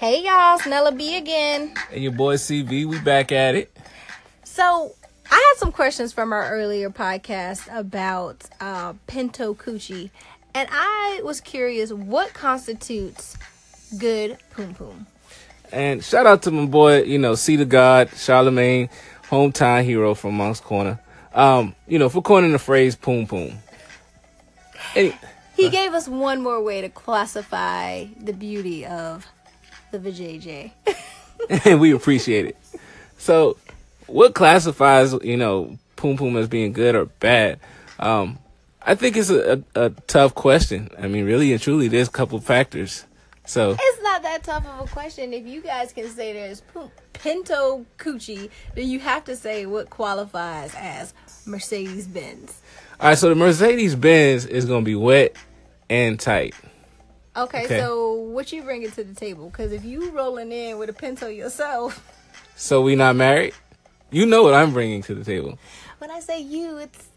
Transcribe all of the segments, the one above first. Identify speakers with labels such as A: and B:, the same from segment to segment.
A: Hey y'all, it's Nella B again.
B: And your boy CV, we back at it.
A: So I had some questions from our earlier podcast about uh, Pinto Coochie, and I was curious what constitutes good poom poom.
B: And shout out to my boy, you know, See the God, Charlamagne, hometown hero from Moncks Corner. Um, you know, for coining the phrase poom poom.
A: Any, he uh, gave us one more way to classify the beauty of the vajayjay.
B: and we appreciate it. So, what classifies, you know, poom poom as being good or bad? Um, I think it's a, a, a, tough question. I mean, really and truly, there's a couple factors. So
A: it's not that tough of a question. If you guys can say there's Pinto Coochie, then you have to say what qualifies as Mercedes Benz.
B: All right, so the Mercedes Benz is gonna be wet and tight.
A: Okay, okay. so what you bringing to the table? Because if you rolling in with a Pinto yourself,
B: so we not married. You know what I'm bringing to the table.
A: When I say you, it's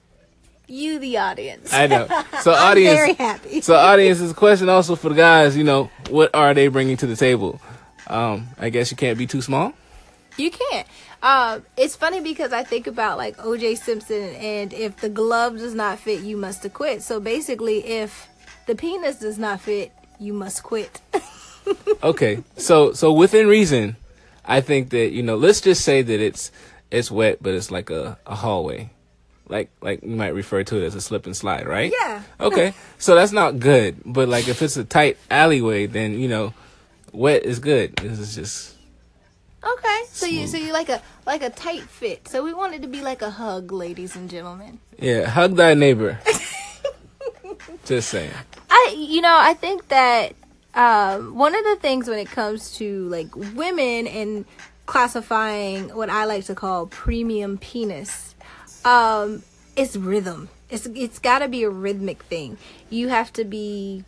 A: you, the audience.
B: I know. So audience, very happy. so audience is a question also for the guys. You know, what are they bringing to the table? Um, I guess you can't be too small.
A: You can't. Uh, it's funny because I think about like O.J. Simpson, and if the glove does not fit, you must acquit. So basically, if the penis does not fit, you must quit.
B: okay, so so within reason, I think that you know, let's just say that it's it's wet, but it's like a, a hallway like like you might refer to it as a slip and slide, right?
A: Yeah.
B: Okay. so that's not good. But like if it's a tight alleyway, then you know, wet is good. This is just
A: Okay. So you so you like a like a tight fit. So we want it to be like a hug, ladies and gentlemen.
B: Yeah, hug thy neighbor. just saying.
A: I you know, I think that um, one of the things when it comes to like women and classifying what I like to call premium penis um, it's rhythm. It's it's got to be a rhythmic thing. You have to be.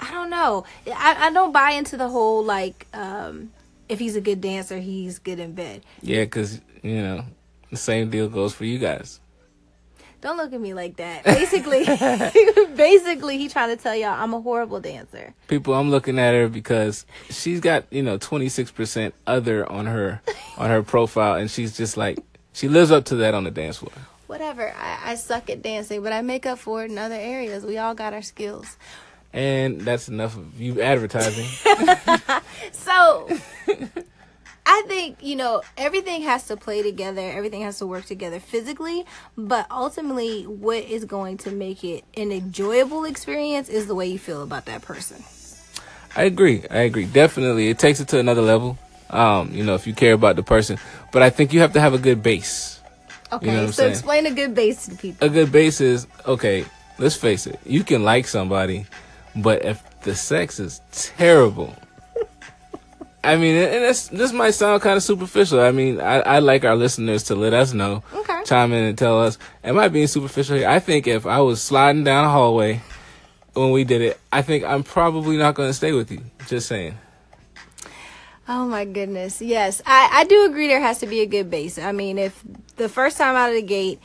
A: I don't know. I, I don't buy into the whole like um, if he's a good dancer, he's good in bed.
B: Yeah, because you know the same deal goes for you guys.
A: Don't look at me like that. Basically, basically, he trying to tell y'all I'm a horrible dancer.
B: People, I'm looking at her because she's got you know 26 percent other on her on her profile, and she's just like she lives up to that on the dance floor.
A: Whatever. I, I suck at dancing, but I make up for it in other areas. We all got our skills.
B: And that's enough of you advertising.
A: so I think, you know, everything has to play together, everything has to work together physically, but ultimately, what is going to make it an enjoyable experience is the way you feel about that person.
B: I agree. I agree. Definitely. It takes it to another level. Um, you know, if you care about the person, but I think you have to have a good base.
A: Okay, you know so saying? explain a good base to people.
B: A good base is okay. Let's face it. You can like somebody, but if the sex is terrible, I mean, and this this might sound kind of superficial. I mean, I, I like our listeners to let us know,
A: okay.
B: chime in and tell us. Am I being superficial here? I think if I was sliding down a hallway when we did it, I think I'm probably not going to stay with you. Just saying.
A: Oh my goodness. Yes. I, I do agree there has to be a good base. I mean, if the first time out of the gate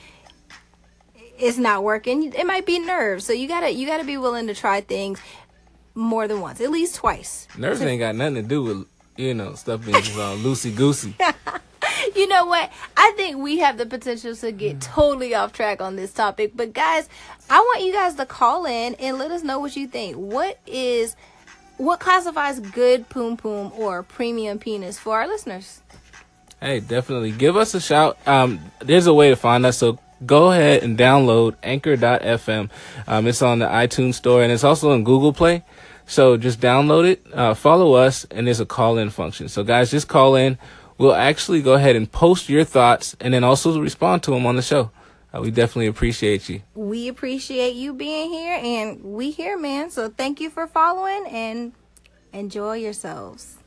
A: it's not working, it might be nerves. So you gotta you gotta be willing to try things more than once, at least twice.
B: Nerves ain't got nothing to do with you know stuff is uh, loosey goosey.
A: you know what? I think we have the potential to get totally off track on this topic. But guys, I want you guys to call in and let us know what you think. What is what classifies good poom poom or premium penis for our listeners?
B: Hey, definitely give us a shout. Um, there's a way to find us, so go ahead and download Anchor.fm. Um, it's on the iTunes Store and it's also on Google Play. So just download it, uh, follow us, and there's a call in function. So guys, just call in. We'll actually go ahead and post your thoughts and then also respond to them on the show. Uh, we definitely appreciate you.
A: We appreciate you being here, and we here, man. So thank you for following and enjoy yourselves.